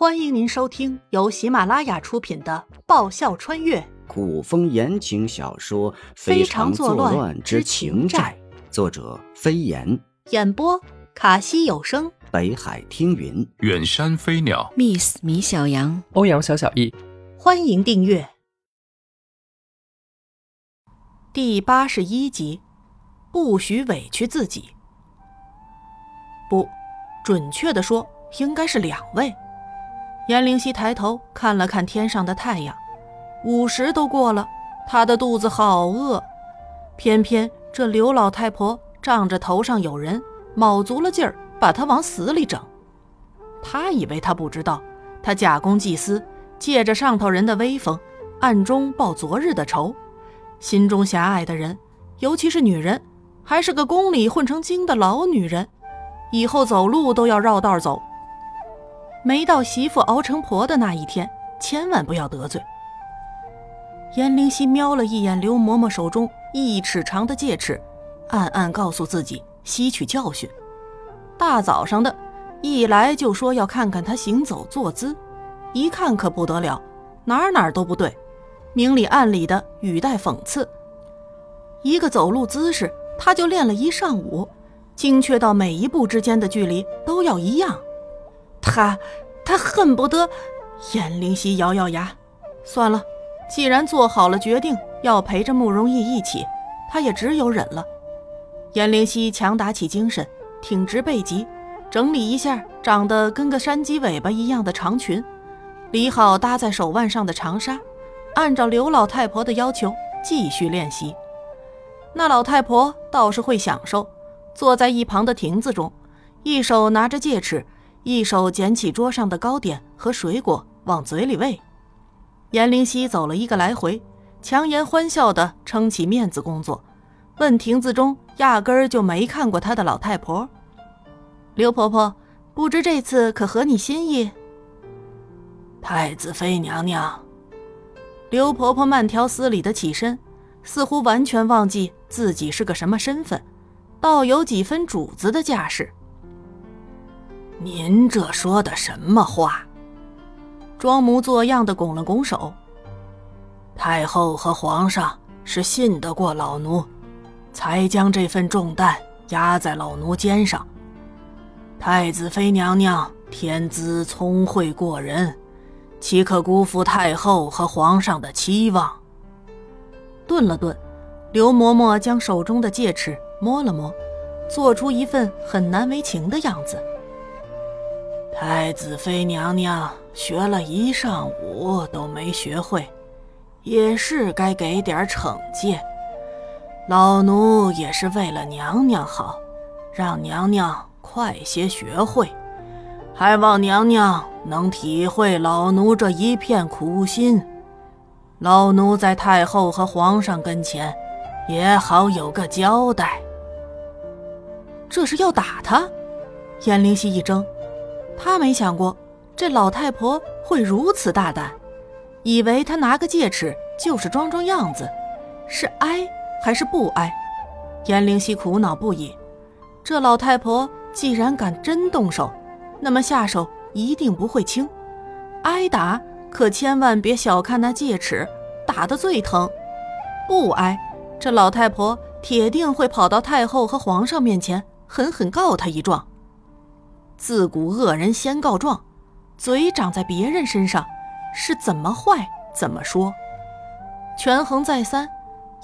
欢迎您收听由喜马拉雅出品的《爆笑穿越古风言情小说《非常作乱之情债》，作者飞檐，演播卡西有声，北海听云，远山飞鸟，Miss 米小羊，欧阳小小易。欢迎订阅第八十一集。不许委屈自己。不，准确的说，应该是两位。颜灵溪抬头看了看天上的太阳，午时都过了，他的肚子好饿。偏偏这刘老太婆仗着头上有人，卯足了劲儿把他往死里整。他以为他不知道，他假公济私，借着上头人的威风，暗中报昨日的仇。心中狭隘的人，尤其是女人，还是个宫里混成精的老女人，以后走路都要绕道走。没到媳妇熬成婆的那一天，千万不要得罪。颜灵溪瞄了一眼刘嬷嬷手中一尺长的戒尺，暗暗告诉自己吸取教训。大早上的，一来就说要看看她行走坐姿，一看可不得了，哪哪都不对，明里暗里的语带讽刺。一个走路姿势，他就练了一上午，精确到每一步之间的距离都要一样。他，他恨不得。颜灵溪咬咬牙，算了，既然做好了决定要陪着慕容逸一起，他也只有忍了。颜灵溪强打起精神，挺直背脊，整理一下长得跟个山鸡尾巴一样的长裙，理好搭在手腕上的长纱，按照刘老太婆的要求继续练习。那老太婆倒是会享受，坐在一旁的亭子中，一手拿着戒尺。一手捡起桌上的糕点和水果往嘴里喂，严灵溪走了一个来回，强颜欢笑地撑起面子工作，问亭子中压根儿就没看过她的老太婆：“刘婆婆，不知这次可合你心意？”太子妃娘娘，刘婆婆慢条斯理的起身，似乎完全忘记自己是个什么身份，倒有几分主子的架势。您这说的什么话？装模作样的拱了拱手。太后和皇上是信得过老奴，才将这份重担压在老奴肩上。太子妃娘娘天资聪慧过人，岂可辜负太后和皇上的期望？顿了顿，刘嬷嬷将手中的戒尺摸了摸，做出一份很难为情的样子。太子妃娘娘学了一上午都没学会，也是该给点惩戒。老奴也是为了娘娘好，让娘娘快些学会，还望娘娘能体会老奴这一片苦心。老奴在太后和皇上跟前，也好有个交代。这是要打他？颜灵溪一怔。他没想过这老太婆会如此大胆，以为她拿个戒尺就是装装样子，是挨还是不挨？颜灵溪苦恼不已。这老太婆既然敢真动手，那么下手一定不会轻。挨打可千万别小看那戒尺，打得最疼。不挨，这老太婆铁定会跑到太后和皇上面前狠狠告他一状。自古恶人先告状，嘴长在别人身上，是怎么坏怎么说。权衡再三，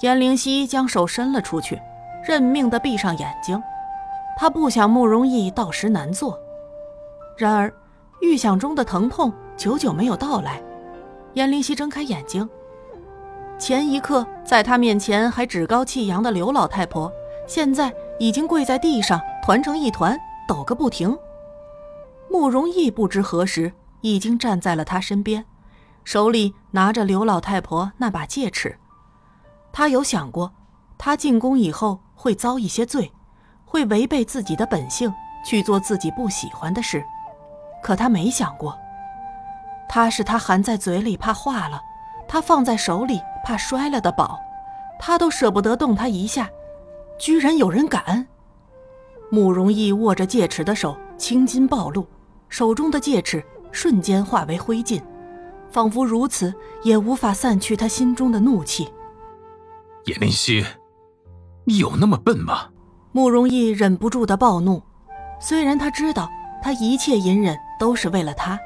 颜灵溪将手伸了出去，认命的闭上眼睛。他不想慕容易到时难做。然而，预想中的疼痛久久没有到来。颜灵溪睁开眼睛，前一刻在他面前还趾高气扬的刘老太婆，现在已经跪在地上，团成一团，抖个不停。慕容易不知何时已经站在了他身边，手里拿着刘老太婆那把戒尺。他有想过，他进宫以后会遭一些罪，会违背自己的本性去做自己不喜欢的事。可他没想过，他是他含在嘴里怕化了，他放在手里怕摔了的宝，他都舍不得动他一下，居然有人敢！慕容易握着戒尺的手青筋暴露。手中的戒尺瞬间化为灰烬，仿佛如此也无法散去他心中的怒气。叶灵犀，你有那么笨吗？慕容逸忍不住的暴怒。虽然他知道他一切隐忍都是为了他，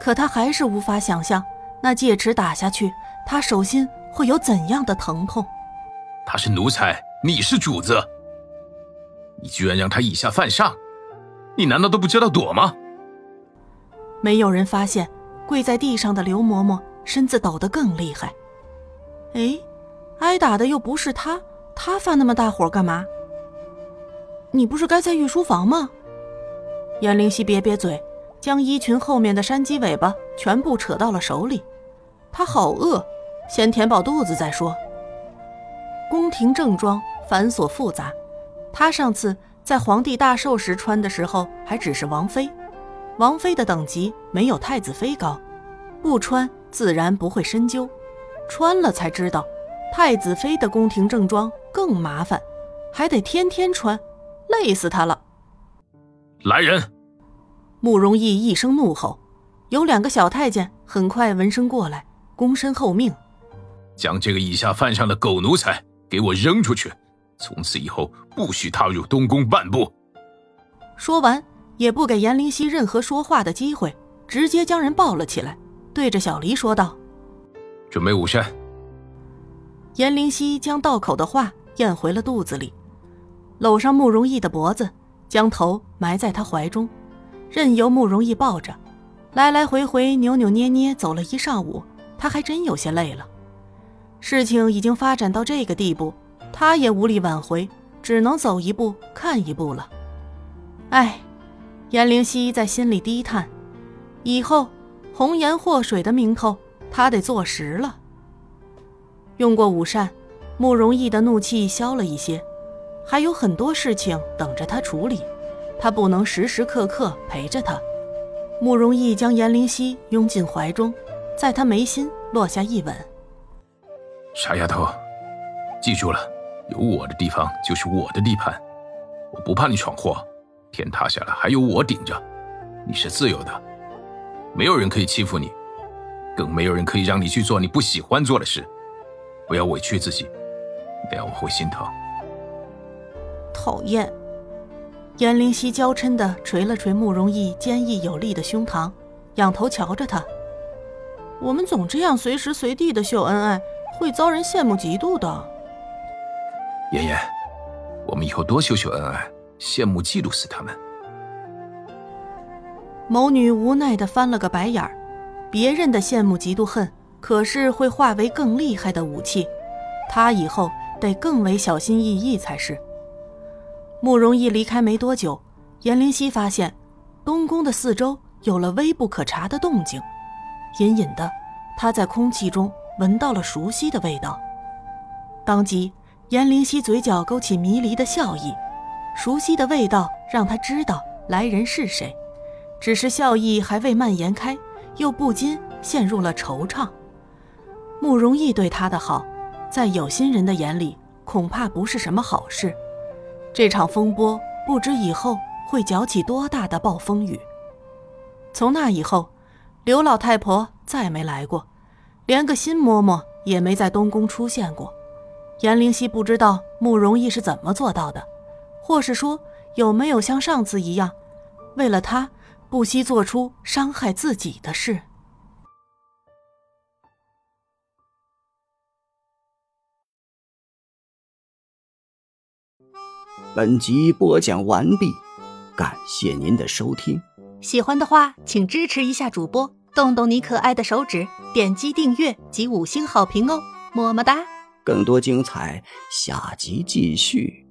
可他还是无法想象那戒尺打下去，他手心会有怎样的疼痛。他是奴才，你是主子，你居然让他以下犯上，你难道都不知道躲吗？没有人发现，跪在地上的刘嬷嬷身子抖得更厉害。哎，挨打的又不是他，他发那么大火干嘛？你不是该在御书房吗？颜灵犀瘪瘪嘴，将衣裙后面的山鸡尾巴全部扯到了手里。他好饿，先填饱肚子再说。宫廷正装繁琐复杂，他上次在皇帝大寿时穿的时候还只是王妃。王妃的等级没有太子妃高，不穿自然不会深究，穿了才知道，太子妃的宫廷正装更麻烦，还得天天穿，累死她了。来人！慕容逸一声怒吼，有两个小太监很快闻声过来，躬身候命，将这个以下犯上的狗奴才给我扔出去，从此以后不许踏入东宫半步。说完。也不给严灵犀任何说话的机会，直接将人抱了起来，对着小黎说道：“准备午膳。”严灵犀将道口的话咽回了肚子里，搂上慕容逸的脖子，将头埋在他怀中，任由慕容逸抱着，来来回回扭扭捏捏走了一上午，他还真有些累了。事情已经发展到这个地步，他也无力挽回，只能走一步看一步了。哎。颜灵犀在心里低叹：“以后红颜祸水的名头，他得坐实了。”用过午膳，慕容逸的怒气消了一些，还有很多事情等着他处理，他不能时时刻刻陪着他。慕容逸将颜灵犀拥进怀中，在他眉心落下一吻：“傻丫头，记住了，有我的地方就是我的地盘，我不怕你闯祸。”天塌下来还有我顶着，你是自由的，没有人可以欺负你，更没有人可以让你去做你不喜欢做的事。不要委屈自己，那样我会心疼。讨厌。颜灵犀娇嗔的捶了捶慕容逸坚毅有力的胸膛，仰头瞧着他。我们总这样随时随地的秀恩爱，会遭人羡慕嫉妒的。妍妍，我们以后多秀秀恩爱。羡慕嫉妒死他们。某女无奈的翻了个白眼儿，别人的羡慕嫉妒恨，可是会化为更厉害的武器，她以后得更为小心翼翼才是。慕容逸离开没多久，颜灵犀发现东宫的四周有了微不可察的动静，隐隐的，她在空气中闻到了熟悉的味道，当即颜灵犀嘴角勾起迷离的笑意。熟悉的味道让他知道来人是谁，只是笑意还未蔓延开，又不禁陷入了惆怅。慕容逸对他的好，在有心人的眼里恐怕不是什么好事。这场风波不知以后会搅起多大的暴风雨。从那以后，刘老太婆再没来过，连个新嬷嬷也没在东宫出现过。颜灵犀不知道慕容逸是怎么做到的。或是说，有没有像上次一样，为了他不惜做出伤害自己的事？本集播讲完毕，感谢您的收听。喜欢的话，请支持一下主播，动动你可爱的手指，点击订阅及五星好评哦，么么哒！更多精彩，下集继续。